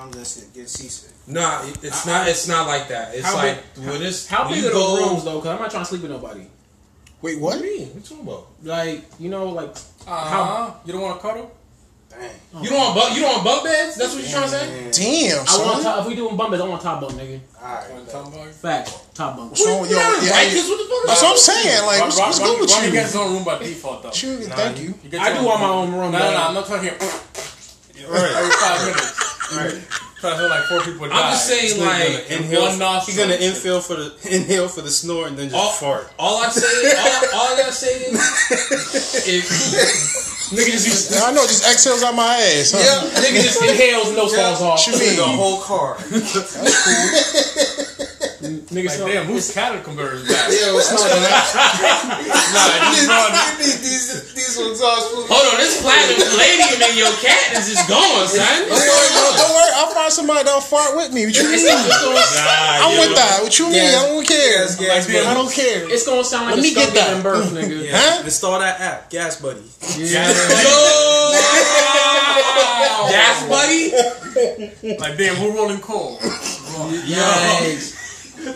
around and get seasick. Nah, it- it's not. It's not like that. It's How like big- when it's How big are those go- rooms though? Because I'm not trying to sleep with nobody. Wait, What what? do you mean? What you talking about? Like you know, like Uh-huh. You don't want to cuddle? Dang. You don't want bunk? You don't want bunk beds? That's what you're trying to say? Damn, I want top, if we doing bunk beds, I want top bunk, nigga. Alright. Tongue bug? Facts, top bunk. So, yo, You not yeah, What the fuck? that's what I'm saying. Like, what's, what's good with Ronnie you? gets his own room by default, though. You- Thank you. You get I do want my own room. No, no, no, I'm not talking here. Right. Every five minutes. Right. Trying like four people die. I'm just saying, like, in Inhale, one nostril. He's gonna inhale for the inhale for the snore and then just all, fart. all I say, all, all I gotta say is, if nigga just, Yeah, I know, just exhales out my ass. Huh? yeah, Nigga just inhales and nose falls off. What you? The whole car. Nigga Like, smell- damn, whose caterpillar is that? Yo, it's not nah, just brought these, these, these ones are supposed to hold on, this platinum palladium in your cat is just gone, son. Don't worry, don't worry, I'll find somebody that'll fart with me. What you mean? Nah, I'm with that. What you mean? I don't care. Yes, gas Like, I don't care. It's gonna sound like Let a me skunk get that. giving birth, nigga. Yeah. Huh? Install that app, Gas Buddy. Yo, gas buddy. Like, damn, who rolling coal? Yikes.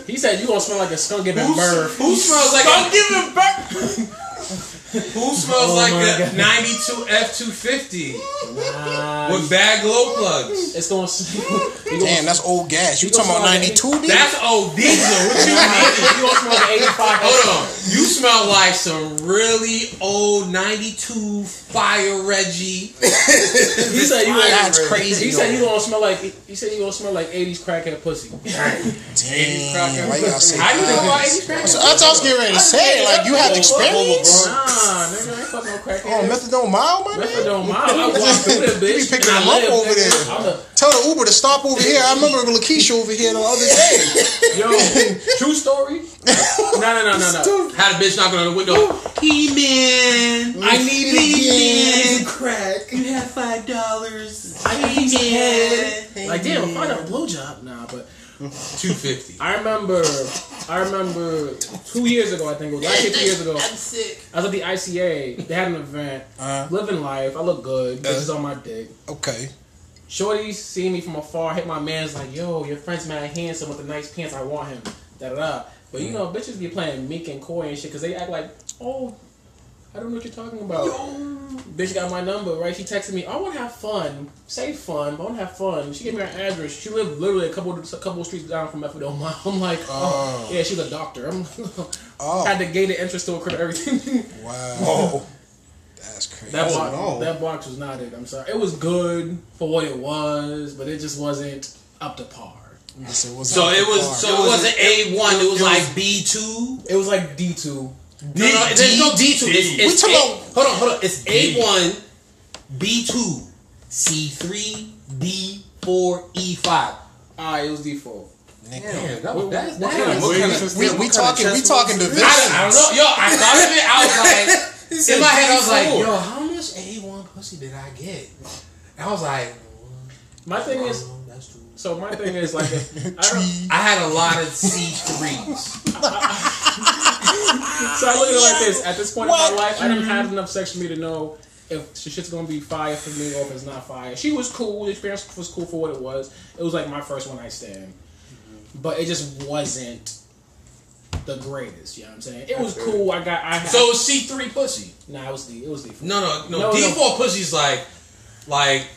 He said you gonna smell like a skunk giving birth. Who smells like Don't a, him back! who smells Oh like a God. 92 F250 Nah, with bad glow plugs? it's gonna. you gonna- Damn, that's old gas. You talking about 92, B? That's old diesel. What you mean? you gonna smell like 85. Hold on. You smell like some really old 92 Fire Reggie. He said you gonna. That's crazy. He said you gonna smell like. He said you gonna smell like 80s crackhead pussy. Damn, why you gotta say How you know that? about 80 crack? That's that's what I was getting ready to say. Like, you have experience? Nah, nigga, ain't fucking no Oh, crackhead. methadone mild, my Methadone man? mild. I walk through that You be picking them up over nigga. there. I'm Tell the Uber to stop over here. I remember Lakeisha over here the other day. yo, true story. No, no, no, no, no. Had a bitch knocking on the window. He man, I need it again. crack. you have five dollars. I need some head. Like, damn, I find a blowjob. Nah, but Two fifty. I remember, I remember two years ago, I think it was, actually two years ago, I'm sick. I was at the ICA. They had an event, Uh, living life. I look good, bitches on my dick. okay. Shorty see me from afar, hit my man's like, yo, your friend's mad handsome with the nice pants, I want him. Da da da. But you know, bitches be playing meek and coy and shit because they act like, oh, I don't know what you're talking about. Bitch got my number, right? She texted me, I want to have fun. Say fun, I want to have fun. She gave me her address. She lived literally a couple a couple of streets down from Methadone. I'm like, oh. oh, yeah, she's a doctor. I'm Oh, had to gated entrance to her crib, everything. wow. That's crazy. That box, oh, no. that box was not it. I'm sorry. It was good for what it was, but it just wasn't up to par. So, what's So it was. So it wasn't A one. It was like B two. It was like D two. No, no, there's no D two. It's, it's We talking about- hold on, hold on. It's A one, B two, C three, D four, E five. Ah, it was D four. Damn, that was that's what damn. kind of- What kind of- We, we talking, we talking was- divisions. I, I don't know. Yo, I thought of it. I was like, in my head, I was like, yo, how much A one pussy did I get? And I was like, My thing is, oh, that's too. so my thing is like, I I had a lot of C threes. so I look at it like this. At this point in my life, I didn't mm-hmm. have enough sex for me to know if the shit's gonna be fire for me or if it's not fire. She was cool. The experience was cool for what it was. It was like my first one night stand, mm-hmm. but it just wasn't the greatest. You know what I'm saying? It was cool. I got. I had, So C three pussy. nah, it was D. It was D. No, no, no. No, D no. four pussy's like, like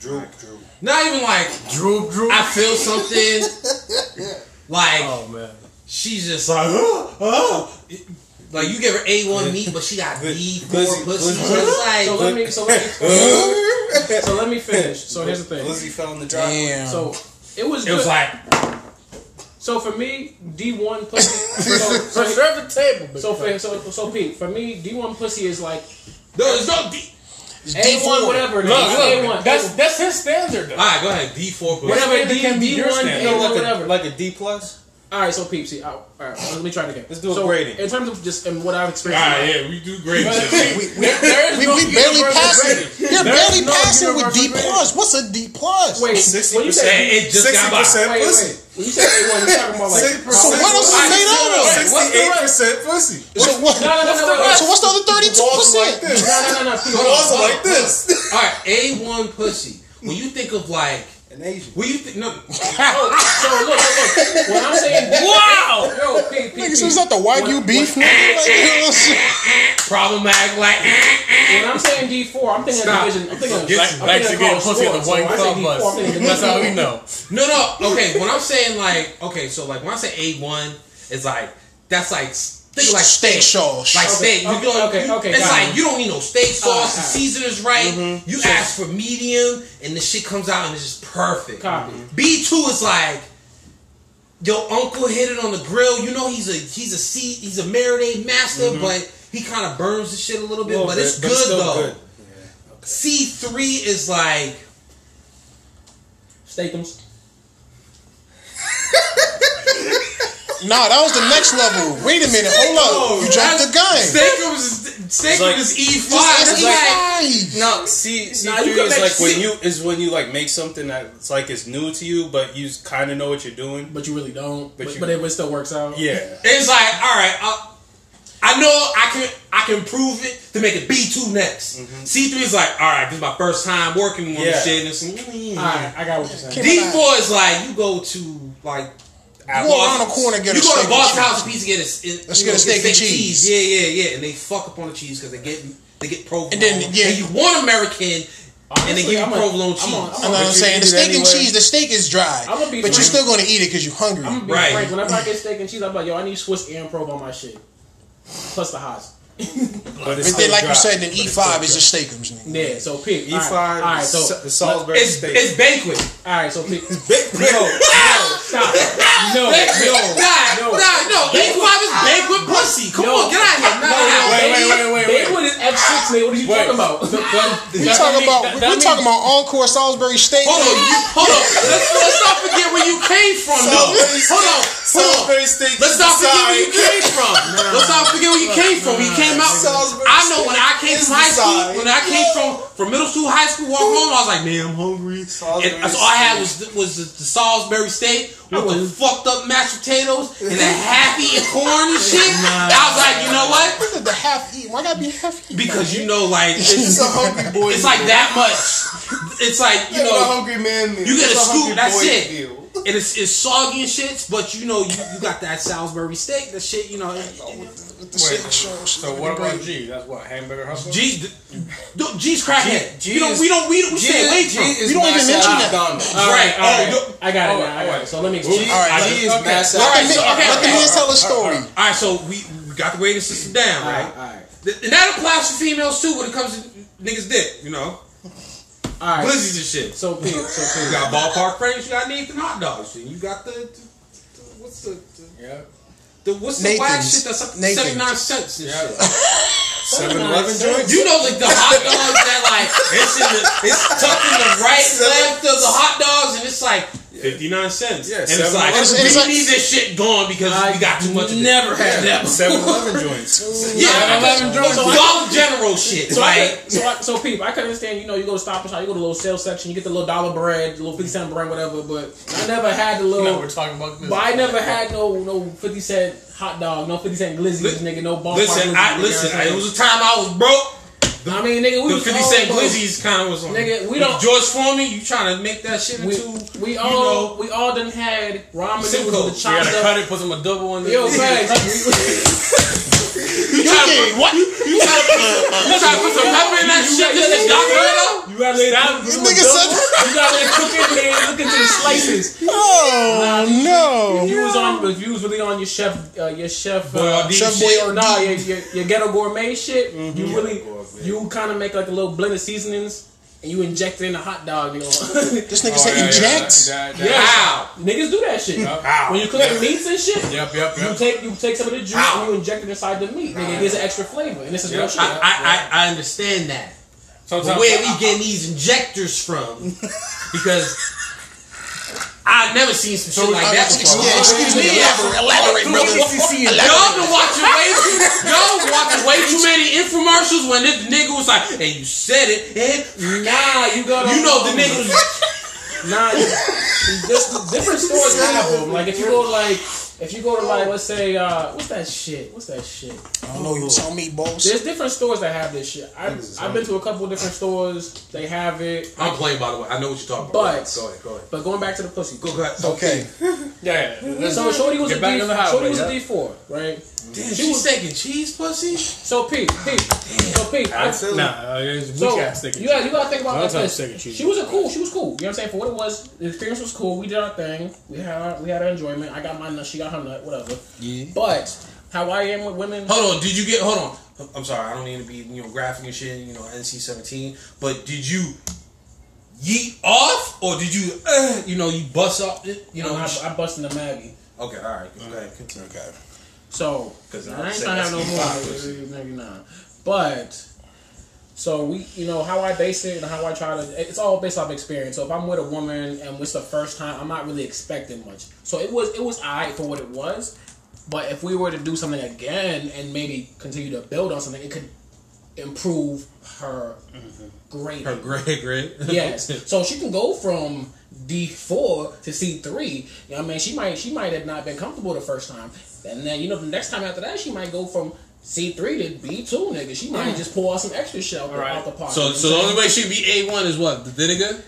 Droop, droop. not even like Droop, droop. I feel something. Like Oh, man. She's just like, oh, oh. like you give her A one meat, but she got D four Glizzy- pussy. glizzy- So it's like, So let me. So let me. so let me finish. So here's the thing. Lizzie fell in the driveway. Damn. So it was. it was like, So for me, D one pussy. so, so, Serve the table, so for so so Pete, for me, D one pussy is like no, there's no D. It's A one, D4. whatever. Look, A look, one. that's that's his standard. Though. All right, go ahead. D four pussy. Whatever, Standard D- can be your D1, standard. A1, like whatever. a like a D plus. All right, so Pete, see, all right, let me try it again. Let's do a so, grading. In terms of just and what I've experienced. Ah, right, yeah, we do great. We, we, There is we, no we barely passing. grading. You're There barely no passing with D universal plus. What's a D plus? Wait, when you say it just 60% wait, pussy. wait, when you say A one, you're talking about like. So what else is it made out of? Sixty-eight percent pussy. So what? No, no, no, no, wait, wait. So what's the other thirty-two Balls are like percent? No, no, no, no. Pete, hold on, Balls are hold on. like this. All right, A one pussy. When you think of like An Asian. What you think? No. Oh, so look, look, look. When I'm saying Wow. yo, P, P, Nigga, P, so is that the Wagyu beef? nigga? Like, you know what I'm saying? Problematic, like. when I'm saying D four, I'm thinking Stop. of division. I'm thinking of Get I'm some thinking Mexican of college pussy at the sports. So white when I say club D4, I'm thinking of bus. That's how we know. No, no. Okay, when I'm saying like, okay, so like when I say A one, it's like that's like think of like Steak steak, sauce. like Okay, steak. You okay, go, okay, you- okay, It's like it. you don't need no steak sauce. Alright, the alright. season is right. Mm-hmm. You ask for medium, and the shit comes out and it's just perfect. Copy. B two is like. Your uncle hit it on the grill. You know he's a he's a sea, he's a marinade master, but he kind of burns the shit a little bit. Little but bit, it's but good still though. good. C three is like Steakums. Nah, that was the next level. Wait a minute, hold up. You dropped the gun. Steakum is Steakum like- is E It's five. it's It's like E5. No, C C Nah, you three is like when you is when you like make something that's like it's new to you, but you kind of know what you're doing. But you really don't. But But, you- but it still works out. Yeah, It's like, all right, I, I know I can I can prove it to make it B two next. C three is like, all right, this is my first time working on Yeah. this shit. And it's, mm, Alright, I got what you're saying. D four is like you go to like. You go around the corner and get you a go steak to Boss and House cheese. Pizza get a, it, Let's you get a know, steak and cheese. Yeah, yeah, yeah, and they fuck up on the cheese because they get they get provolone. And then, yeah. and you want American, and they give you I'm a- provolone I'm cheese. a- I know I'm what I'm saying. The it steak and cheese, the steak is dry. I'ma be But you're still going to eat it because you're hungry. I'm gonna be Right. frank. Whenever I get steak and cheese, I'm like, yo, I need Swiss and probe on my shit. Plus the hots. But it's then, still like you said, then E5 is dry. the steakums. Yeah, so pick. E five. Alright, alright, so the Salisbury It's steak. it's banquet. alright, so pick. Big- No, no, stop. No, Banquet. no, nah, no. nah, no. E five is banquet pussy. Come No. on, get out of here. Nah, No, no, nah, wait, baby. wait, wait, wait, wait. Banquet is F6, nigga. What are you Wait. talking about? We talking about we we talking about encore Salisbury steak. Hold on, you, hold on. Let's, let's not forget where you came from, though. Salisbury Hold on, hold on. Salisbury steak. Let's is not the forget where you side. came from. Let's not forget where you came from. You came out. Salisbury I know when I came from high school. When I came from from middle school, high school, walk home, I was like, man, I'm hungry. Salisbury And so all I had was was the, the Salisbury steak with the fucked up mashed potatoes and the half-eaten corn and shit. I was like, you know what? What did the half eat? Why gotta be half eaten? Because you know, like It's it's, a hungry boy. it's like that much. It's like you You know, a know. hungry man you get a It's scoop, hungry that's it. meal. and it's, it's soggy and shit, but you know you, you got that Salisbury steak, that shit, you know. it- it- With the sauce. So what about G? That's what hamburger hustle. G, G's crackhead. G- G we don't, we don't, we, don't, we G stay away from. is We don't even mention that. All right, Oh, all right. I got it oh, now. I got it. So let me G, explain. All right, G is mass All right, Let the man tell a story. All right, so we, we got the grading system down, All right? all right. And that applies to females too when it comes to niggas' dick, you know, All right. glizzies and shit. So pick. So You pick. got ballpark frames, you got Nathan hot dogs, you got the, the, the what's the, the, Yeah. The what's the whack Nathan's. shit that's up to Nathan's. seventy nine cents and Yeah. shit. 7-Eleven joints. You know, like the hot dogs that like it's in the it's tucked in the right left of the hot dogs, and it's like fifty nine cents. Yeah, and it's 7-Eleven. like It's- we like- need this shit gone because we got too much. Never it. had that. 7-Eleven joints. Yeah, 7-Eleven joints. So Dollar General shit. So I, could, so, I, so people, I can understand. You know, you go to Stop and Shop, you go to the little sales section, you get the little dollar bread, the little fifty cent bread, whatever. But I never had the little. No, we're talking about this. But I never had no no fifty cent hot dog, no fifty cent glizzies, nigga, no ballpark listen, I listen. you know what I'm It was a time I was broke. Saying? I mean, nigga, we The was fifty all cent broke. glizzies kind of was on. Nigga, we don't- George Foreman. You trying to make that shit We, into we you all know, we all done had ramen Simcoe. noodles with the You chopped gotta up. cut it, put some a double on the. Yo, facts. You trying to put, you, you trying to put, you trying to put some pepper in that shit just to dock it? You gotta lay down. This nigga said, You gotta let it cook in there. Look into the slices. "Oh no." If you was on, if you was really on your chef, uh, your chef, uh, Boyardee Chef shit. Boyardee. nah, your, your, your ghetto gourmet shit. Mm-hmm. You really, you kind of make like a little blend of seasonings, and you inject it in a hot dog. You know, This nigga Oh, said yeah, inject. Yeah, that- Yeah. How? niggas do that shit. How? When you cook the meats and shit, Yep, yep, yep, you yep. take you take some of the juice Ow. and you inject it inside the meat. Nigga, it gives an extra flavor, and this is real shit. I, I, I, I understand that. But Sometimes where we uh, getting these injectors from? Because I've never seen some shit like that Yeah, before. excuse me. Yeah. Elaborate, elaborate, brother. Y'all been watching way too, y'all been watching way too many infomercials when this nigga was like, "Hey, you said it," and Nah, you got you know the nigga was Nah, you, this, different stores have them. Like if you go to like if you go to like, let's say, uh, what's that shit? What's that shit? I don't know. You tell me, boss. There's different stores that have this shit. I've, I've been to a couple of different stores. They have it. I'm playing by the way. I know what you're talking But- about. Go ahead, go ahead. But going back to the pussy. Go ahead. Okay. Yeah, yeah. So Shorty was Get a back D. the highway, Shorty was yeah. a D four, right? Damn, was taking cheese pussy. So Pete, Pete, so Pete, I, feel Nah, uh, it's weak so ass sticky. you got you got to think about Don't that. tell this. us sticky She was a cool. She was cool. You know what I'm saying? For what it was, the experience was cool. We did our thing. We had our, we had our enjoyment. I got my nut. She got her nut. Whatever. Yeah. But how I am with women. Hold on. Did you get? Hold on. I'm sorry. I don't need to be you know graphic and shit. You know NC-17. But did you yeet off or did you uh, you know you bust up? You You know. know, I, I busted the Maggie. okay. All right. Okay. Continue. Okay. So, 'Cause I ain't trying to have no more. Maybe not. But so we, you know, how I base it and how I try to. It's all based off experience. So if I'm with a woman and it's the first time, I'm not really expecting much. So it was it was alright for what it was. But if we were to do something again and maybe continue to build on something, it could improve her mm-hmm. grade. Her great, great. Yes. So she can go from D four to C three. You know what I mean? She might she might have not been comfortable the first time. And then, you know, the next time after that she might go from C three to B two, nigga. She might mm. just pull out some extra shell out, the- out the pocket. So, so the only way she'd be A one is what the vinegar. saying?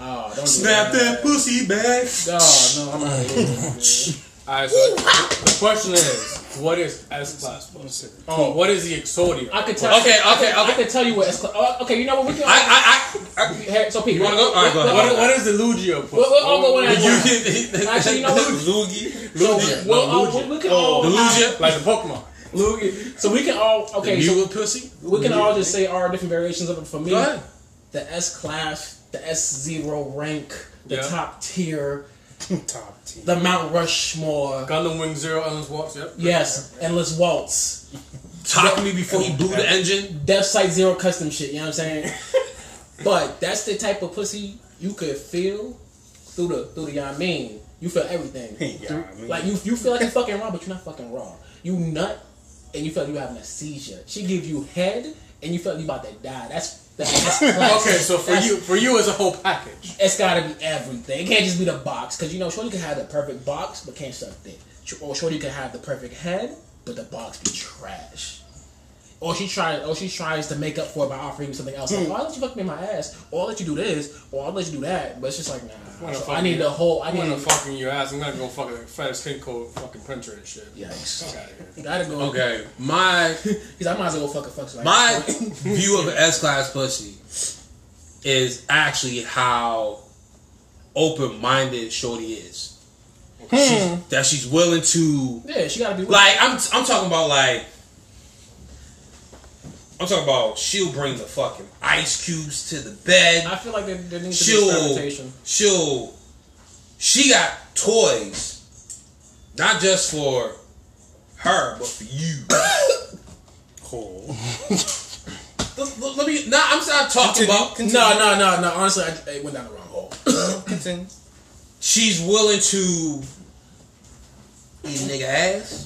Oh, don't do Snap that pussy back. Oh, no, I'm not here. Alright, so the question is, what is S class pussy? Oh, what is the exodia? I could tell. Okay, I okay, I okay. could tell you what. It's, oh, uh, okay, you know what? We can. I, I, I, I Hey, so Pete, You wanna go? All right, go ahead. What, what is the Lugia pussy? We'll, we'll all go in at you once. can. Actually, you know what? Loogie. So we'll, uh, No, all, Lugia. we, we can all. Delusia. Like the Pokemon. Lugia. So we can all. Okay, so pussy. we can all just say our different variations of it. For me, Go ahead. the S class, the S zero rank, the Yeah. top tier, Top team. the Mount Rushmore. Gundam Wing Zero, Endless Waltz, yep. Yes, endless waltz, Talk to me before he blew the engine. Deathscythe Zero custom shit. You know what I'm saying? but that's the type of pussy you could feel through the through the. you know what I mean, you feel everything. Yeah, I mean. Like you, you feel like you're fucking raw, but you're not fucking raw. You nut, and you feel like you having a seizure. She gives you head, and you feel like you about to die. That's that's, that's Okay, so for you, for you as a whole package. it's got to be everything. It can't just be the box, because you know, Shorty can have the perfect box, but can't suck dick. Or Shorty can have the perfect head, but the box be trash. Or she tries, or she tries to make up for it by offering you something else. Like, hmm. oh, I'll let you fuck me in my ass, or I'll let you do this, or I'll let you do that. But it's just like, nah. So I need you. the whole. I I'm need. gonna fucking your ass. I'm gonna go fucking FedEx skin code fucking printer and shit. Yikes. Fuck outta here. You gotta go. Okay, my He's like, I might as well go fuck a fuck. So my view of an S class pussy is actually how open minded Shorty is. Hmm. She's, that she's willing to yeah, she gotta be. like. I'm I'm talking about like. I'm talking about she'll bring the fucking ice cubes to the bed. I feel like there, there needs to be she'll experimentation. she'll she got toys not just for her but for you let, let- let me nah i'm not talking about No, no, no, no. Honestly, I, it went down the wrong hole. Continue. she's willing to eat a nigga ass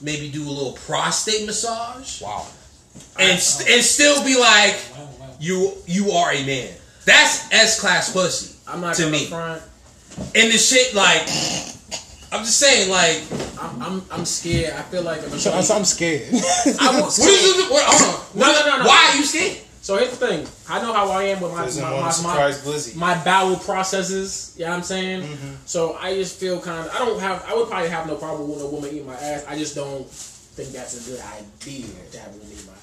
maybe do a little prostate massage Wow. And st- and still be like you you are a man that's s-class pussy I'm not to me front. and the shit like I'm just saying like I'm, I'm, I'm scared. I feel like if a So I'm, I'm scared. I what is it what, hold on. No, no, no, no. why are you scared So here's the thing. I know how I am with my my, my, my, my bowel processes. You know what I'm saying? Mm-hmm. So I just feel kind of. I don't have. I would probably have no problem with a woman eating my ass. I just don't think that's a good idea to have a woman eat my ass.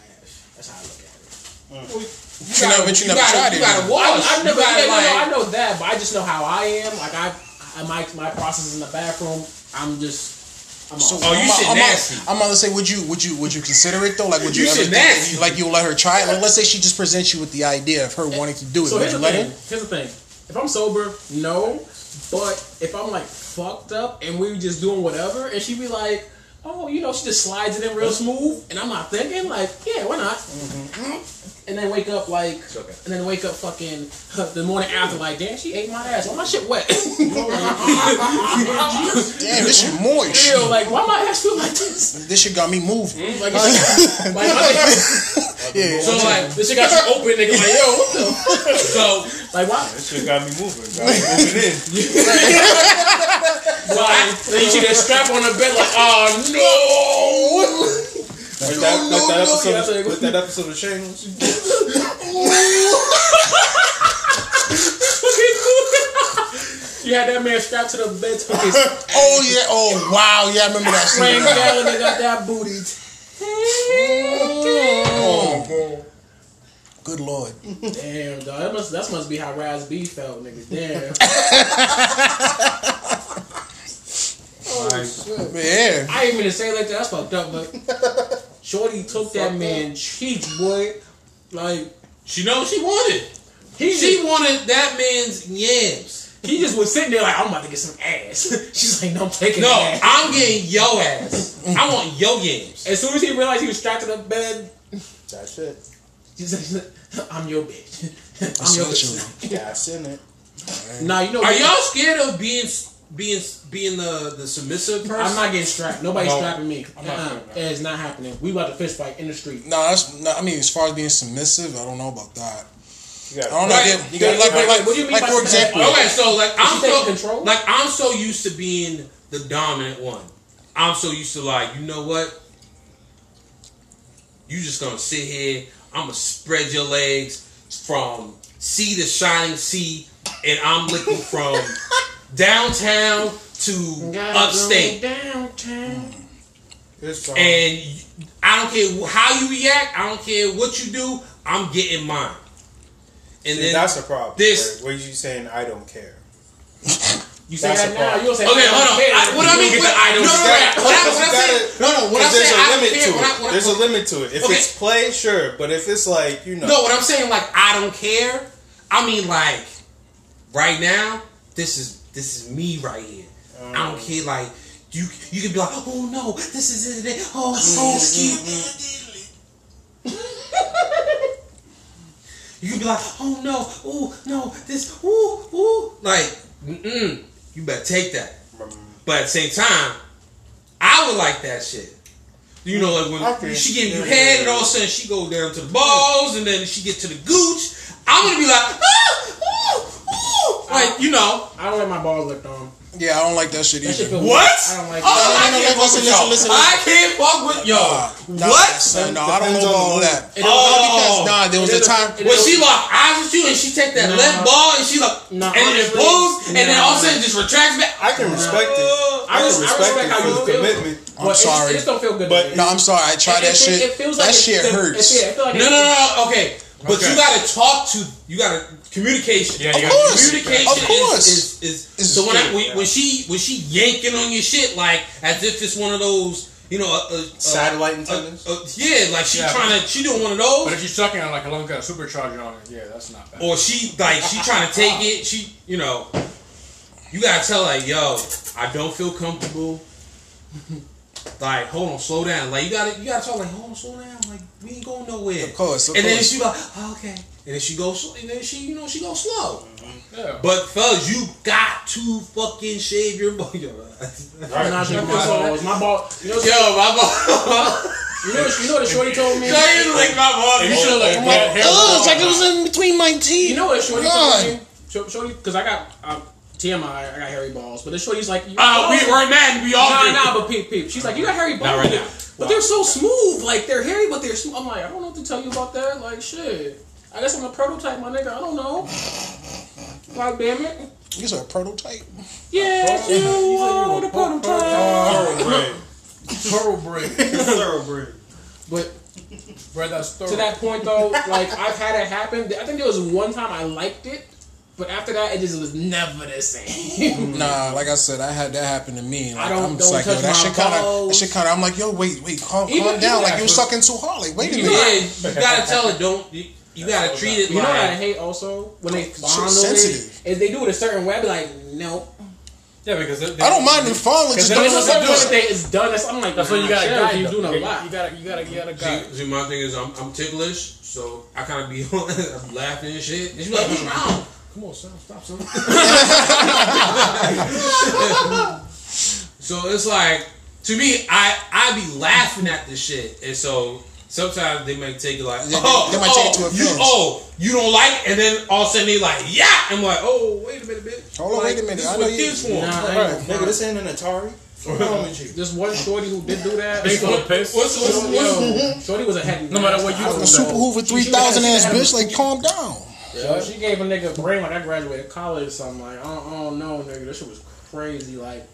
That's how I look at it. Mm. You never- but you never gotta, tried you it, gotta though. wash I, I've you never. gotta Yeah, no, no, I know that, but I just know how I am. Like I, I my my process in the bathroom. I'm just. I'm So off. Oh, you I'm, shit I'm, nasty. I'm, about to say, would you would you would you consider it though? Like, would you, You ever shit think nasty. you, like you'll let her try it? Like, let's say she just presents you with the idea of her wanting to do it. So would here's you the let thing. her? Here's the thing. If I'm sober, no. But if I'm like fucked up and we just doing whatever, and she be like, "Oh, you know," she just slides it in real smooth, and I'm not thinking like, "Yeah, why not?" Mm-hmm. And then wake up like, okay. and then wake up fucking the morning after like, "Damn, she ate my ass. Why my shit wet?" Damn, this shit moist. Feel like, why my ass feel like this? This shit got me moving. Mm-hmm. Like, it's like, like my- Yeah. so like this shit got you open, nigga. Like, yo, what the? so Like, why? That shit got me moving. Got me moving in. Like, then you see that strap on the bed, like, oh no! Like that, like that episode, yeah, of, like- like that episode of Shameless. You had that man strapped to the bed, took his Oh yeah. Oh wow. Yeah, I remember that laying scene. down, and they got that booty. Oh. Good lord. Damn, dog. That must that must be how Raz B felt, nigga. Damn. Yeah. I didn't mean to say it like that. That's fucked up, but Shorty took that man cheeks, boy. Like She know what she wanted. he She just, wanted that man's yams. he just was sitting there like I'm about to get some ass. She's like, no, I'm taking No, ass. I'm getting yo ass. I want yo yams. As soon as he realized he was strapped to the bed, That's it. he said, "I'm your bitch. I'm your Essentially. bitch." That's in it. Now you know. Are y'all scared of being being being the the submissive person? I'm not getting strapped. Nobody's No, strapping me. Not Uh-uh. It is not happening. We about to fist fight in the street. No, that's. No, I mean, as far as being submissive, I don't know about that. You got I don't know. Right. Like, You gotta- like, like, what do you mean like by for example, Okay, so like I'm so control? like I'm so used to being the dominant one. I'm so used to like you know what? You just gonna sit here. I'm gonna spread your legs from sea to shining sea, and I'm looking from downtown to upstate. downtown. It's, um, And I don't care how you react. I don't care what you do. I'm getting mine. And see, then that's the problem. this- where, where you saying I don't care. You say That's that now. You don't say Okay, I hold on. I, what I mean, get what, I don't no, no, care. no, what I, what I You say, gotta- no, no, what I Because say, there's a I limit care. to it. I, There's a limit to it. If Okay. it's play, sure, but if it's like you know, no, what I'm saying, like I don't care. I mean, like right now, this is this is me right here. I don't care. Like you, you can be like, oh no, this is it. Oh, oh, excuse You can be like, oh no, oh no, this, ooh, ooh, like, mm, you better take that. But at the same time, I would like that shit. You know, like when Okay. she give you head, and all of a sudden she go down to the balls, and then she get to the gooch. I'm gonna be like, ah, ooh, like you know, I don't like my balls licked on. yeah, I don't like that shit That either. feel what? weird. I don't like oh, that. I no, no, can't listen, fuck with listen, y'all. listen, I can't fuck with yo. Nah, what? son, no, I don't Depends know about all that. It No, don't- because nah, there was a time. When don't- she lock eyes with you and she take that Nah. left ball and she like Nah, and it honestly, pulls and then all of a nah. sudden just retracts back. I can respect it. I, I can respect, respect it how for you the feel. commitment. I'm but sorry. It just don't feel good. But- to me. No, I'm sorry. I tried that shit. It, feels like that shit hurts. It, yeah, it feel like No, no, no, no. Okay, but Okay. you gotta talk to. You gotta communication. Yeah, Of you course. Communication Of course. is is, is, Is so when, I, key. when when she when she yanking on your shit like as if it's one of those you know a, a, a, Satellite a- antennas. a- yeah like she Yeah, trying to she doing one of those. But if you're sucking on like a long got a supercharger on it, yeah, that's not bad. or she like she trying to take it she you know you gotta tell her yo I don't feel comfortable like hold on slow down like you gotta you gotta tell her like hold on slow down like we ain't going nowhere Of course, of and then she like oh, okay and then she goes and then she you know she goes slow. yeah. But fellas, you got to fucking shave your ball. Yo, I'm not shaving my balls. My ball. You know, yo my ball. you know, you know what the shorty told me. Show you like my ball. you should like I'm yeah, like, hair ugh, it's like it was in between my teeth. You know what shorty God. told me? Shorty, because I got um, TMI, I got hairy balls. But the shorty's like, you Uh, we we're mad. We all Nah, do. nah, but peep, peep. She's like, you got hairy balls, Not right but, now. but they're so smooth. Like they're hairy, but they're smooth. I'm like, I don't know what to tell you about that. Like shit. I guess I'm a prototype, my nigga. I don't know. God damn it. You're a prototype. Yes, you are the prototype. Thoroughbred. Thoroughbred. Thoroughbred. But Bred that's thorough. to that point though, like I've had it happen. I think there was one time I liked it, but after that, it just was never the same. Nah, like I said, I had that happen to me. Like, I don't- I'm just don't like, yo, that my shit kind of, that shit kind of. I'm like, yo, wait, wait, calm, Even- calm down. even Like you was- sucking too hard. Like, wait a minute. Yeah, you gotta tell it. don't. You, you gotta treat it You know what I hate also when they Shit's fondle sensitive. it. Is they do it a certain way. I be like, nope. yeah, because they, I don't mind them falling. Just Because don't then Once it's do once it. they it's done, that's, I'm like, That's what you gotta shit, guide. You though. doing a lot. You gotta, you gotta, you gotta guide. See, see, my thing is I'm, I'm ticklish, so I kind of be I'm laughing and shit. And she be like, "What's wrong?" Come on, son, stop, son. so it's like to me, I I be laughing at the shit, and so sometimes they might take it like, they- oh, they might oh, take it to oh, you, offense. oh, you don't like, it, and then all of a sudden they like, yeah. I'm like, oh, wait a minute, bitch. Hold on, like, wait a minute. This I is know what you- kids for. Nah, Right. Nigga, front. this ain't an Atari. What's wrong with you? This one shorty who did do that. They gonna piss. What's what's, Yo, what's, Shorty was a head. No matter what you I do, was Super Hoover she- three she was- thousand she ass bitch. Like, calm down. Yo, she gave a nigga a brain like I graduated college or something. Like, I don't, I don't know, nigga. This shit was crazy. Like,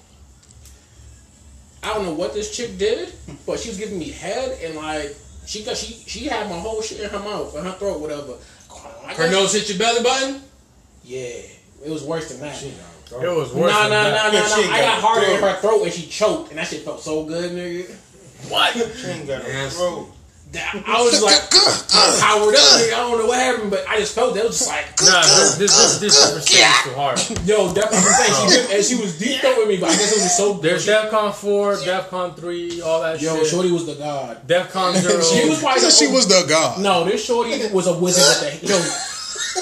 I don't know what this chick did, but she was giving me head and like she got she she had my whole shit in her mouth, in her throat, whatever. I her nose hit your belly button? Yeah, it was worse than that. It was worse. nah, than nah, that. nah, Yeah, she nah. I got got a harder in her throat and she choked, and that shit felt so good, nigga. What? She ain't got Yeah. no throat. That- I was like powered up, nigga. I don't know what happened, but I just felt that it was just like, Nah, this this this, this different is too hard. yo, that's what saying. She did, and she was deep throwing me, but I guess it was so. There's she, DEFCON four, DEFCON three, all that yo, shit. Shorty was the god. DEFCON zero. She was probably She the she was the god. No, this shorty was a wizard with the yo.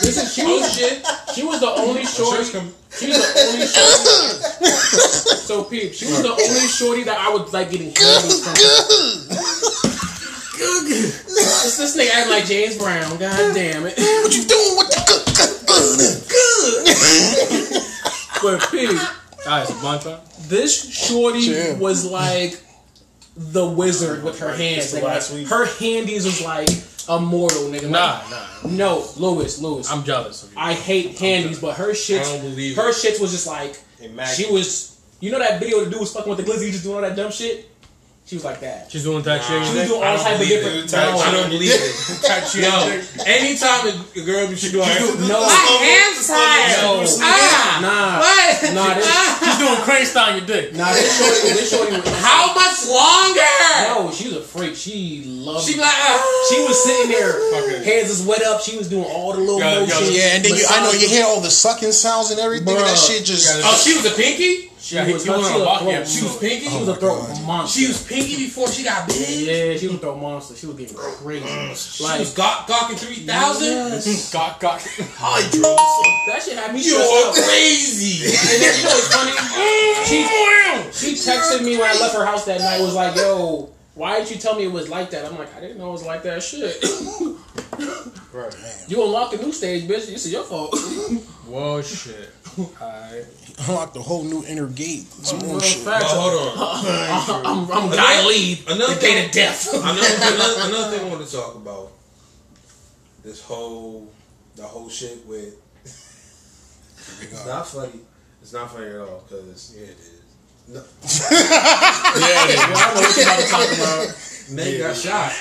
This is she was oh, oh, shit. She was the only shorty. She was the only shorty. so peep, she was the only shorty that I was like getting candy from. This, this nigga act like James Brown. God damn it. What you doing with the good? But peep, Ah, it's a bonfire. this shorty Chill. was like the wizard with her hands. the Nigga. last Like, week. her handies was like immortal, nigga. Nah, Like, nah. No, Lewis, Lewis. I'm jealous of you. I hate handies, but her shit, I don't believe her it. shit was just like Immaculate. she was. You know that video the dude was fucking with the glizzy, just doing all that dumb shit. She was like that. She's doing that Nah. She was doing all type of different. No, I don't believe it. Yo, anytime a girl be shit like, no, my hands tired. No. Ah, nah, what? nah, this, She's doing crane style on your dick. nah, this shorty, this shorty was. How much longer? No, she was a freak. She loved. She be like, ah. She was sitting there, Okay. hands is wet up. She was doing all the little Yo, yo, motions. Yeah, and then you, I know you hear all the sucking sounds and everything. and That Bruh. shit just. Oh, she was a pinky. She got hit was- you on she a was walkie throat- She was pinky. She was a oh my throat God. monster. She was pinky before she got big. Yeah, she was a throat monster. She was getting crazy. Mm. She Like was gawk, gawking three thousand. yes. Gawk, gawk. Hydro. that shit had me You're stressed crazy. And then you know what's funny? She she texted me when I left her house that night. Was like, "Yo, why did you tell me it was like that?" I'm like, "I didn't know it was like that." Shit. Right. you unlocked a new stage, bitch. This is your fault. Whoa, shit. Alright. Unlocked a whole new inner gate. Some more Real shit. facts. But hold on. I'm, I'm Guy Lee. Another The thing, gate of death. another, another, another thing I want to talk about. This whole, the whole shit with. It's not funny. It's not funny at all because yeah, it is. No, yeah, I know what you're about to talk about. Meg got shot.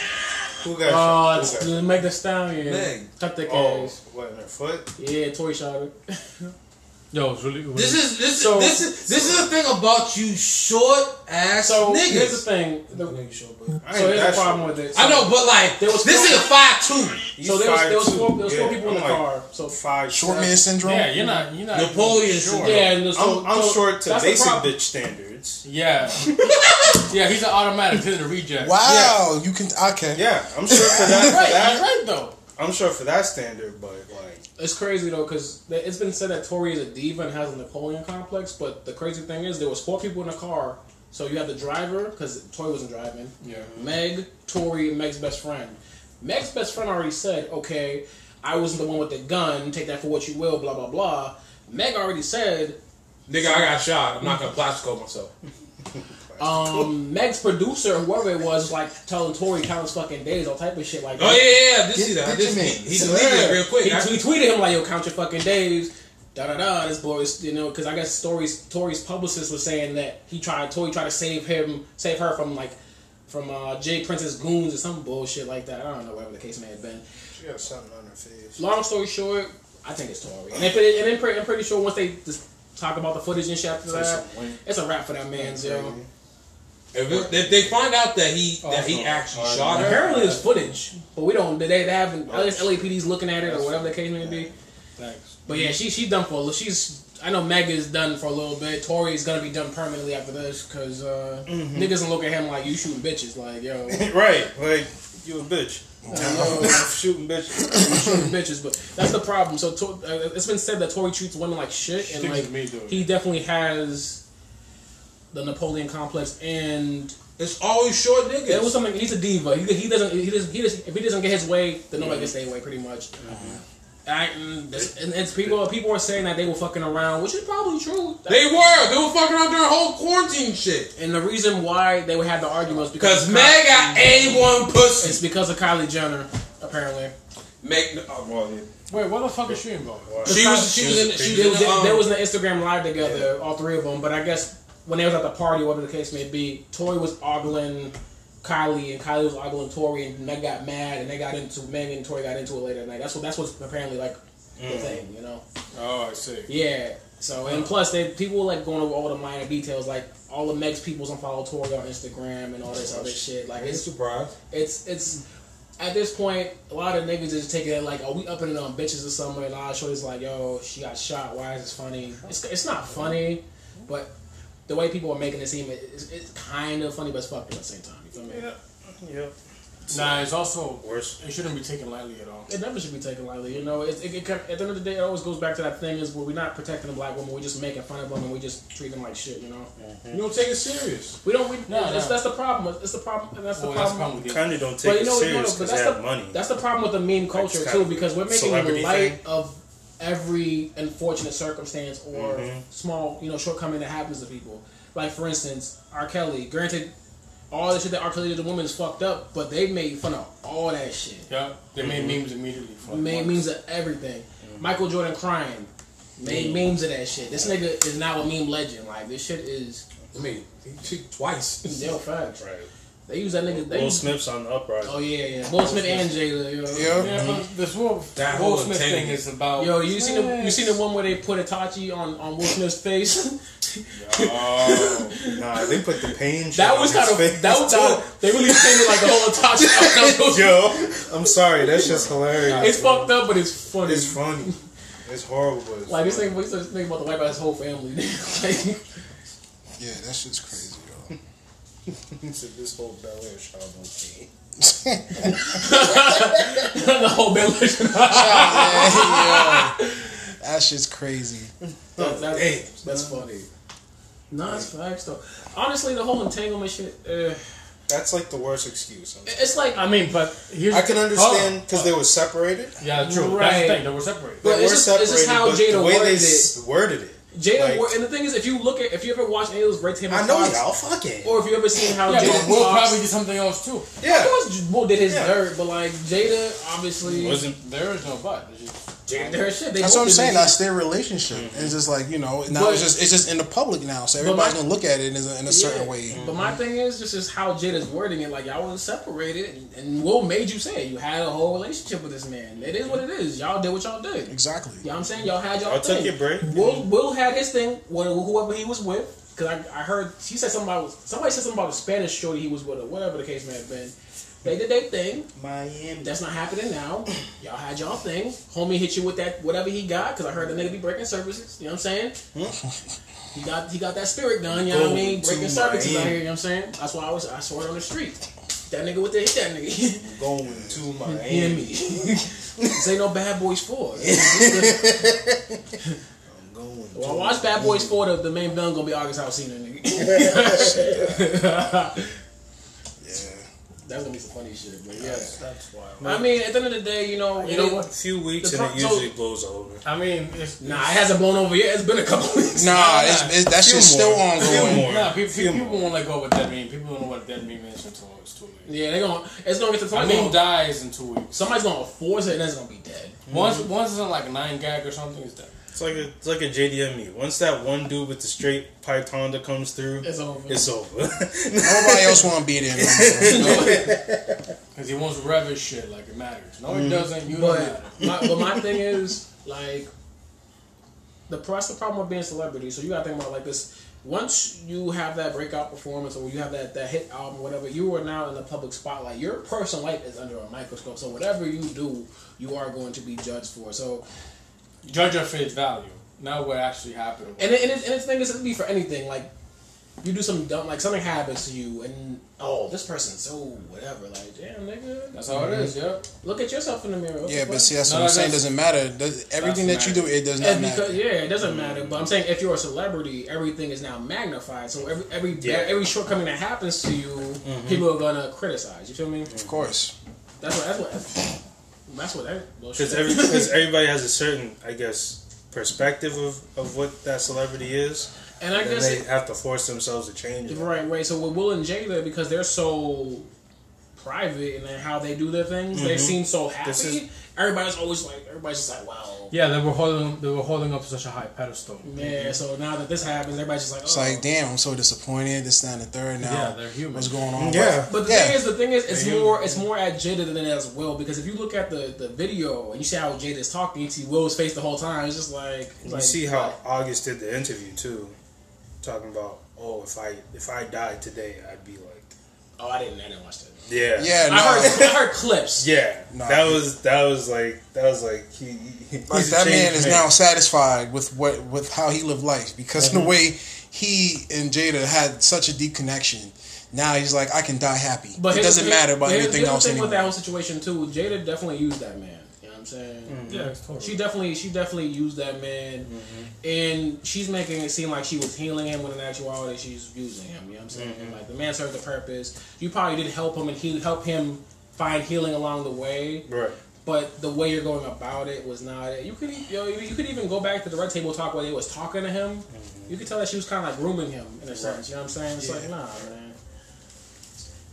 Who got Oh, shot? it's Who got the Meg the Stallion. Meg. Cut the Oh, what in her foot? Yeah, Tory shot her. Yo, it's really. This is this So- this is this is the thing about you short ass So niggas. here's the thing. I The, know you short, but I so ain't here's the problem short. with it. I know, but like There was this four- nigga five two. So there was, there was four, there was four Yeah, people in I'm the like car. So Five Short seven. man syndrome. Yeah, you're not. You're not. Napoleon Short. yeah, and so, I'm, I'm so short to basic bitch standards. Yeah. yeah, he's an automatic. He's a reject. Wow, you can. Okay. Yeah, I'm short for that. You're for right. that. Right though. I'm short for that standard, but like, It's crazy though because it's been said that Tory is a diva and has a Napoleon complex. But the crazy thing is, there was four people in the car. So you had the driver because Tory wasn't driving. Yeah. Meg, Tory, and Meg's best friend. Meg's best friend already said, "Okay, I wasn't the one with the gun. Take that for what you will." Blah blah blah. Meg already said, Nigga, I got shot. I'm not gonna plastic myself. um, Meg's producer, whoever it was, was like telling Tory countless fucking days, all type of shit like that. Oh yeah, yeah, yeah. I did Get- see that. I get did your see. man. He deleted it real quick. He, I- he tweeted him like, "Yo, count your fucking days." Da da da. This boy is, you know, because I guess stories. Tory's publicist was saying that he tried. Tory tried to save him, save her from like, from uh, J Prince's goons or some bullshit like that. I don't know whatever the case may have been. she got something on her face. Long story short, I think it's Tory, and if it, and I'm pretty, I'm pretty sure once they just talk about the footage and shit after Say that, some wink. it's a wrap for that man's yo. If, it- if they find out that he that he Oh, actually oh, shot her, Apparently, there's footage, but we don't. They, they haven't. At least LAPD's looking at it or whatever the case may be. Thanks. But yeah, she she's done for a little. She's I know Meg is done for a little bit. Tory is gonna be done permanently after this because uh, niggas don't look at him like you shooting bitches. Like yo, right, like you a bitch. know, Shooting bitches. shooting bitches. But that's the problem. So Tor- uh, it's been said that Tory treats women like shit, and like me, though. he definitely has. The Napoleon complex, and It's always short niggas. it was something. He's a diva. He, he doesn't. He doesn't. He doesn't. If he doesn't get his way, then nobody gets stay way. Pretty much. I, and, and it's people. People are saying that they were fucking around, which is probably true. they were. They were fucking around during whole quarantine shit. and the reason why they would have the argument was because Because Meg got A1 pussy. It's because of Kylie Jenner, apparently. Meg, oh, well, yeah. Wait, what the fuck is she involved? She was, she was in, she was There, in the, um, there was an Instagram live together, all three of them. But I guess when they was at the party, whatever the case may be, Tory was ogling Kylie, and Kylie was ogling Tory, and they got mad, and they got into Meg and Tory got into it later that night. That's what that's what's apparently like the mm. thing, you know? Oh, I see. Yeah. So and oh. plus, they people like going over all the minor details, like all the Meg's people's unfollow Tory on Instagram and all this other shit. Like it's surprised. it's it's at this point, a lot of niggas is taking it like, oh, we upping it um, on bitches or something. And a lot of shorties like, yo, she got shot. Why is this funny? It's, it's not funny, but the way people are making it seem, it's, it's kind of funny, but it's fucked up at the same time. You feel me? Yeah. Yeah. Nah, it's also Worse. it shouldn't be taken lightly at all. It never should be taken lightly. You know, it, it, it, at the end of the day, it always goes back to that thing is where we're not protecting the black woman, we're just making fun of them and we just treat them like shit. You know, mm-hmm. You don't take it serious. we don't. We, No, that's, no. that's the problem. It's the problem. And that's the Well, that's problem. probably Kind of don't take But you it know, you know, serious but because that's they have the money. that's the problem with the meme culture it's too, because we're making celebrity light thing. of every unfortunate circumstance or Mhm. small, you know, shortcoming that happens to people. Like for instance, R. Kelly. Granted, all the shit that R. Kelly did to women is fucked up, but they made fun of all that shit. Yeah, they made mm-hmm. memes immediately. For like Made memes of everything. Mm-hmm. Michael Jordan crying. Made mm-hmm. memes of that shit. This nigga is now a meme legend. Like this shit is I mean, twice. yo facts. Right. They use that nigga. They Will use, Smith's on the uprising. oh yeah, yeah. Will Smith and Jada. Yo. Yeah. Yeah, but this Will, That Will whole Smith thing is about. Yo, you seen the you seen the one where they put Itachi on on Will Smith's face? Oh, nah, they put the pain. shit that was kind of face. that was kind of they really painted like the whole Itachi. Yo, I'm sorry. That's just hilarious. it's fucked up, but it's funny. It's funny. It's horrible. But it's like this funny. thing, this thing about the wipe out his whole family. like, Yeah, that shit's crazy, yo. He said this whole Bel Air shot on pain. the whole village. Yeah, that shit's crazy. That- that- Hey. that's funny. No, it's facts though. Honestly, the whole entanglement shit. Uh, That's like the worst excuse. it's like I mean, but here's I can understand Hold because they were separated. Yeah, true. That's Right. the thing. They were separated. But They it's were just- it's just separated, how but Jada the way they worded s- worded it. Jada, Like- wor- and the thing is, if you look at, if you ever watch any of those Red Table I know Talks, y'all fucking. or if you ever seen how Yeah, Jada but Will probably did something else too. Yeah. Of course, Will did his Yeah. dirt, but like Jada, obviously, Wasn't There is no but. It's just- Jada did her shit. They That's what I'm did saying. their That's their relationship. Mm-hmm. It's just like you know. Now But- it's just it's just in the public now, so everybody's my- gonna look at it in a, in a certain Yeah. way. But my mm-hmm. thing is, this is how Jada's wording it. Like y'all was separated, and, and Will made you say it. You had a whole relationship with this man. It is what it is. Y'all did what y'all did. Exactly. You know what I'm saying? Y'all had y'all Y'all took thing. your break. Will Will had his thing with whoever he was with. Cause I, I heard she said something about somebody said something about a Spanish shorty he was with or whatever the case may have been. They did their thing. Miami. That's not happening now. Y'all had y'all thing. Homie hit you with that whatever he got because I heard the nigga be breaking services. You know what I'm saying? Hmm? he got he got that spirit done. You know what I mean? Breaking services out here. You know what I'm saying? That's why I was I saw it on the street. That nigga with the hit that nigga. Going to Miami. this ain't no Bad Boys Four. I'm going Well, watch Bad Boys Four. The, the main villain gonna be August Alsina, nigga. Yeah. That's gonna be some funny shit. But yeah. That's wild. I mean, at the end of the day, you know, You know what? A few weeks and pro- it so- usually blows over. I mean, it's, Nah, it hasn't blown over yet. It's been a couple weeks. Nah, it's, it's, that Few shit's more. still ongoing. Few more. Nah, people, Few people more. won't let go with that meme. People don't know what that meme is until it's too late. Yeah, they're gonna. It's gonna get to A somebody. meme Gonna, dies in two weeks. somebody's gonna force it, and then it's gonna be dead. Once, once it's on like a nine gag or something, it's dead. It's like a it's like a JDM meet. Once that one dude with the straight piped Honda comes through, It's over. it's over. Nobody else want to be there. Because he wants to rev his shit like it matters. No, it mm. doesn't. You don't but matter. my, but my thing is like the that's the problem with being a celebrity. So you gotta think about like this. Once you have that breakout performance or you have that, that hit album, or whatever, you are now in the public spotlight. Your personal life is under a microscope. So whatever you do, you are going to be judged for. So Judge at face value. Not what actually happened. And it, and, it, and the thing is, it could be for anything. Like, you do something dumb, like something happens to you, and oh, this person's so whatever. Like, damn, nigga, That's how it is. Yep. look at yourself in the mirror. What Yeah, the but see, that's No, what I'm that saying. does- Doesn't matter. Does, everything that you do, it does not And matter. because, yeah, it doesn't matter. But I'm saying if you're a celebrity, everything is now magnified. So every every Yeah. every shortcoming that happens to you, mm-hmm. people are gonna criticize. You feel me? Of course. That's what. That's what. That's what. That, Because every, everybody has a certain, I guess, perspective of, of what that celebrity is. and I And guess they it, have to force themselves to change it. right, right. So with Will and Jada, because they're so private and how they do their things, they mm-hmm. seem so happy. This is- everybody's always like, everybody's just like, wow. Yeah, they were holding they were holding up to such a high pedestal. Yeah, so now that this happens, everybody's just like, oh. It's like, oh. damn, I'm so disappointed. This, that, and the third. Now, Yeah, they're human. what's going on? Yeah. But the Yeah. thing is, the thing is, it's Are you- more, it's more at Jada than it is Will because if you look at the, the video and you see how Jada is talking, you see Will's face the whole time. It's just like, You like see how August did the interview too, talking about, oh, if I if I died today, I'd be like, Oh, I didn't, I didn't watch that. yeah, Yeah, no. I heard, I heard clips. yeah. Nah. that was that was like that was like he. he Like that man changed is now satisfied with what with how he lived life because Mm-hmm. of the way he and Jada had such a deep connection. Now he's like, I can die happy. But it doesn't the- matter about here's- anything here's else the thing anymore. with that whole situation too. Jada definitely used that man. You know what I'm saying? Mm-hmm. Yeah, totally. She definitely, she definitely used that man, and she's making it seem like she was healing him when in actuality she's using him. You know what I'm saying? Mm-hmm. Like the man served the purpose. You probably did help him, and he help him find healing along the way. right. But the way you're going about it was not it. You could, you, know, you could even go back to the red table talk where they was talking to him. You could tell that she was kind of like grooming him in a sense. You know what I'm saying? It's like, nah, man.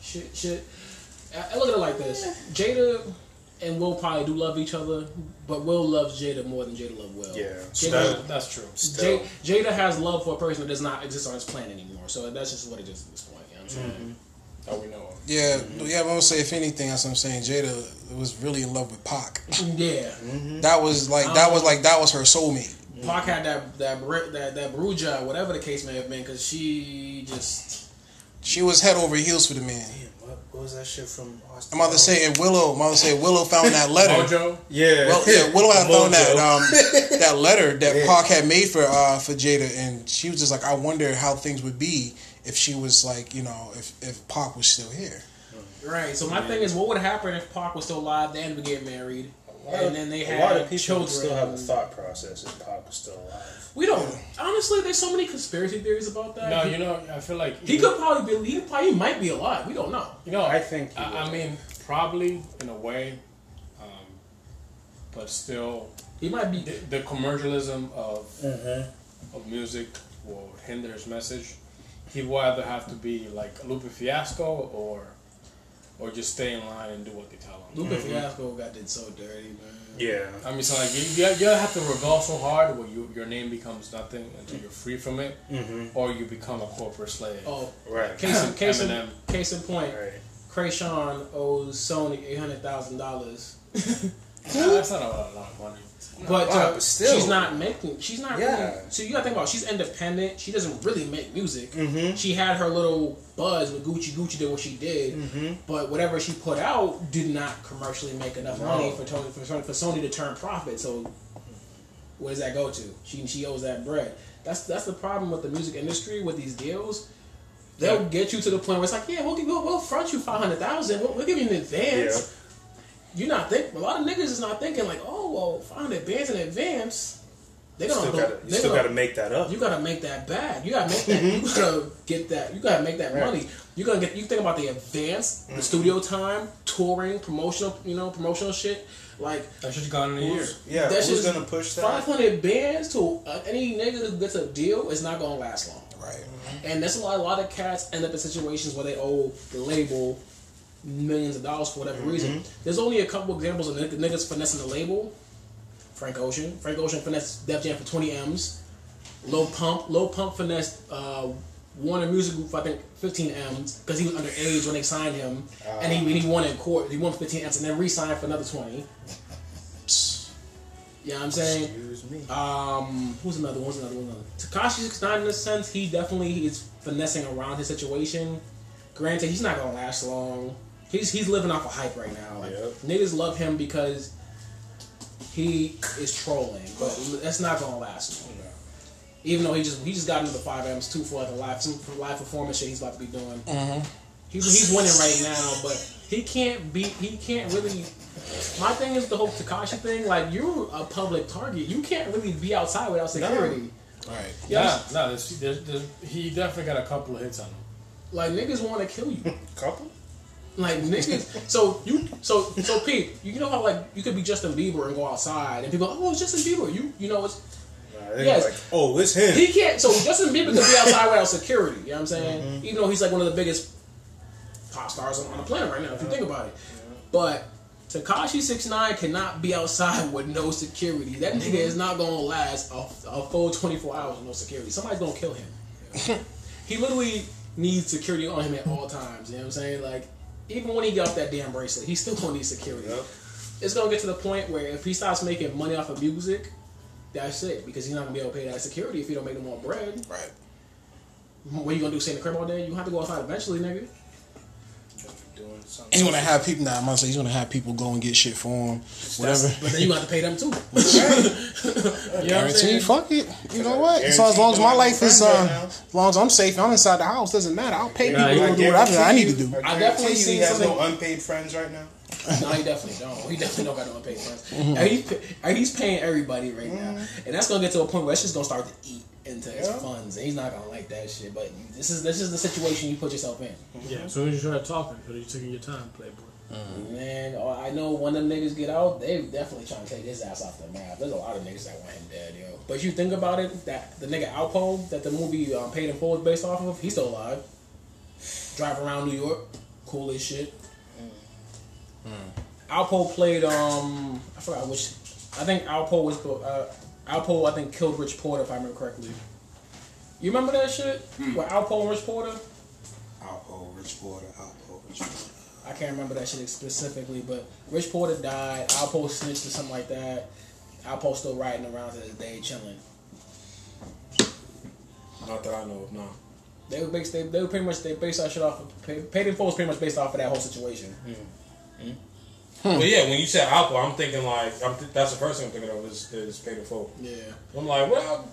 Shit, shit. I, I look at it like this: Jada and Will probably do love each other, but Will loves Jada more than Jada loves Will. Yeah. Jada, That- that's true. Still. Jada has love for a person that does not exist on his planet anymore. So that's just what it is at this point. You know what I'm saying? Mm-hmm. That we know of. yeah, mm-hmm. yeah. But I'm gonna say, if anything, that's what I'm saying. Jada was really in love with Pac. Yeah. Mm-hmm. That was like that was like that was her soulmate. Pac had that that br- that that bruja, whatever the case may have been, because she just She was head over heels for the man. Damn, what, what was that shit from Austin? I'm about to say, and Willow, I'm about to say, Willow found that letter. Mojo. yeah, Well, yeah, Willow had found that um, that letter that Yeah. Pac had made for uh, for Jada, and she was just like, I wonder how things would be if she was like, you know, if if Pac was still here. right. So my thing is, what would happen if Pac was still alive? Then we get married, and then they a had lot of people children. still have a thought process if Pac was still alive. We don't. Honestly, there's so many conspiracy theories about that. No, he, you know, I feel like he could probably be. He probably might be alive. We don't know. You know, I think he I, I mean, probably in a way, um, but still, He might be. the, the commercialism of Mm-hmm. of music will hinder his message. He will either have to be like a Lupe Fiasco or or just stay in line and do what they tell him. Lupe Fiasco got did so dirty, man. Yeah. I mean, so like you, you, you have to rebel so hard where you, your name becomes nothing until you're free from it, Mm-hmm. or you become a corporate slave. Oh, Right. case in case in, case in point, Right. Kreayshawn owes Sony eight hundred thousand dollars. That's not a lot, a lot of money. But, Wow, uh, but still. she's not making. She's not Yeah. really. So you gotta think about. it, She's independent. She doesn't really make music. Mm-hmm. She had her little buzz with Gucci. Gucci did what she did, Mm-hmm. but whatever she put out did not commercially make enough No. money for Tony for, Sony- for Sony to turn profit. So where does that go to? She she owes that bread. That's that's the problem with the music industry with these deals. They'll get you to the point where it's like, yeah, we'll give, we'll, we'll front you five hundred thousand. We'll, we'll give you an advance. You're not think a lot of niggas is not thinking like, oh well, five hundred bands in advance. They You gonna still go- gotta, you they still gonna- gotta make that up. you gotta make that bag. You gotta make that. You gotta get that. You gotta make that Right. money. You gotta get. You think about the advance, the studio time, touring, promotional. You know, promotional shit. Like That shit's gone in a year. yeah, that's who's just gonna push that? Five hundred bands to uh, any nigga who gets a deal is not gonna last long. Right. And that's a lot. A lot of cats end up in situations where they owe the label millions of dollars for whatever reason. There's only a couple examples of nigg- niggas finessing the label. Frank Ocean. Frank Ocean finessed Def Jam for 20 M's. Lil Pump. Lil Pump finessed uh, Warner Music Group for I think 15 M's because he was underage when they signed him, and he, he won in court. He won 15 M's and then re-signed for another 20. Yeah, you know what I'm saying. Excuse me. Um, who's another? Who's another? Who's another? Tekashi Six Nine in a sense, he definitely is finessing around his situation. Granted, he's not gonna last long. He's he's living off of hype right now. Like, Yep. Niggas love him because he is trolling, but that's not gonna last long. Even though he just he just got into the five M's two for like a live some live performance shit he's about to be doing. Mm-hmm. He's he's winning right now, but he can't beat. He can't really. My thing is the whole Tekashi thing. Like you're a public target. You can't really be outside without security. Right. Yeah, Nah, nah, there's, there's, there's, he definitely got a couple of hits on him. like niggas want to kill you. Couple? Like niggas. So you so so Pete, you know how like you could be Justin Bieber and go outside and people, oh, it's Justin Bieber. You you know it's Nah, Yes. like, oh, it's him. He can't. So Justin Bieber could be outside without security. You know what I'm saying? Mm-hmm. Even though he's like one of the biggest pop stars on, on the planet right now, if you think about it. But Tekashi Six Nine cannot be outside with no security. That nigga mm-hmm. is not gonna last a, a full 24 hours with no security. Somebody's gonna kill him. he literally needs security on him at all times. You know what I'm saying? Like even when he get off that damn bracelet, he still gonna need security. Yep. It's gonna get to the point where if he starts making money off of music, that's it. Because he's not gonna be able to pay that security if he don't make no more bread. Right. What you gonna do? Stay in the crib all day? You have to go outside eventually, nigga. Doing something. He's gonna have people. Nah, I'm gonna say he's gonna have people go and get shit for him. Whatever. But then you have to pay them too. you know what I'm Guarantee. Fuck it. You know what? So as long as my life is, uh, as long as I'm safe, I'm inside the house. Doesn't matter. I'll pay people you- to do whatever I need to do. I definitely see seen he has no unpaid friends right now. No, he definitely don't. He definitely don't got no unpaid friends. And he's, pay- and he's paying everybody right now, and that's gonna get to a point where it's just gonna start to eat into his Yeah. funds, and he's not gonna like that shit. But you, this is this is the situation you put yourself in. Yeah, as soon as you start talking, you're taking your time, playboy. Man, oh, I know when them niggas get out, they definitely trying to take his ass off the map. There's a lot of niggas that want him dead, yo. But you think about it, that the nigga Alpo that the movie um, Paid in Full is based off of, he's still alive. Driving around New York, cool as shit. Alpo played um I forgot which I think Alpo was uh, Alpo I think killed Rich Porter if I remember correctly. You remember that shit? Hmm. Where Alpo and Rich Porter? Alpo, Rich Porter, Alpo, Rich Porter. I can't remember that shit specifically, but Rich Porter died. Alpo snitched or something like that. Alpo still riding around to this day, chilling. Not that I know of, no. They were based. They, they were pretty much. They based that shit off. Of, Paid in Full was pretty much based off of that whole situation. Hmm. Hmm. Well, yeah, when you said Alpo, I'm thinking like I'm th- that's the first thing I'm thinking of is, is Paid in Full. Yeah. I'm like, well,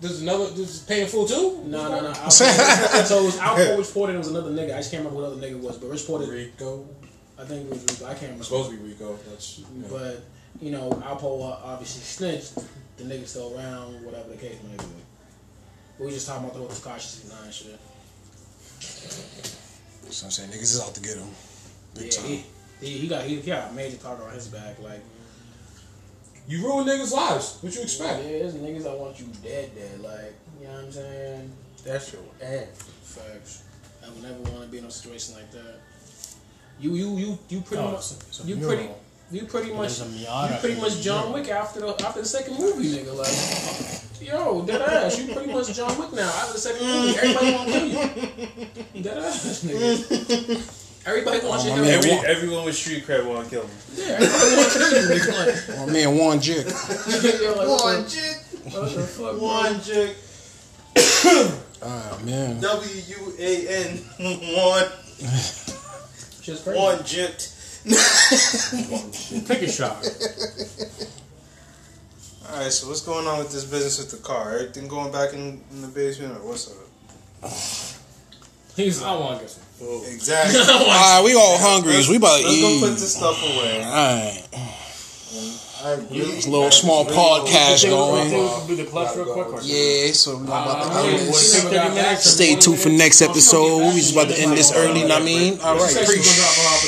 there's another, there's Paid in Full too. No, no, no. Alpo, so it was Alpo, Rich Porter, and it was another nigga. I just can't remember what other nigga it was, but Rich Porter. Rico. I think it was Rico. I can't remember. It's supposed to be Rico. That's yeah. But you know, Alpo uh, obviously snitched. The nigga still around, whatever the case may be. But we just talking about the whole Tekashi nine shit. So I'm saying niggas is out to get him. Big Yeah, time. he, he, he got he, he got a major target on his back. Like, you ruin niggas' lives. What you expect? yeah, expect? there's niggas that want you dead, dead. Like, you know what I'm saying? That's your ass. Facts. I would never want to be in a situation like that. You, you, you, you pretty Oh, much, it's a- it's a you mural. pretty, you pretty much, you pretty much John. Wick after the after the second movie, nigga. Like, yo, dead ass, you pretty much John Wick now after the second movie. Everybody want to kill you. Dead ass, nigga. Everybody wants your my head. man, Every, everyone with street cred want to kill me. Yeah, everybody want to kill you, My man Juan Jick. Yo, like, what the- jig, what the fuck, bro? one jig, Ah man. W U A N, one, Shit's crazy. one jigged. Take a shot. All right, so what's going on with this business with the car? Everything going back in, in the basement, or what's up? He's. I want to get some food. Exactly. All right, we all hungry. We about to eat. Let's go put eat. this stuff away. Alright. I really, It's a little small podcast going. Do the clutch real quick. Yeah, so we about to Uh, end this. Stay tuned for next episode. We just about to end this early, what I mean? Alright, She said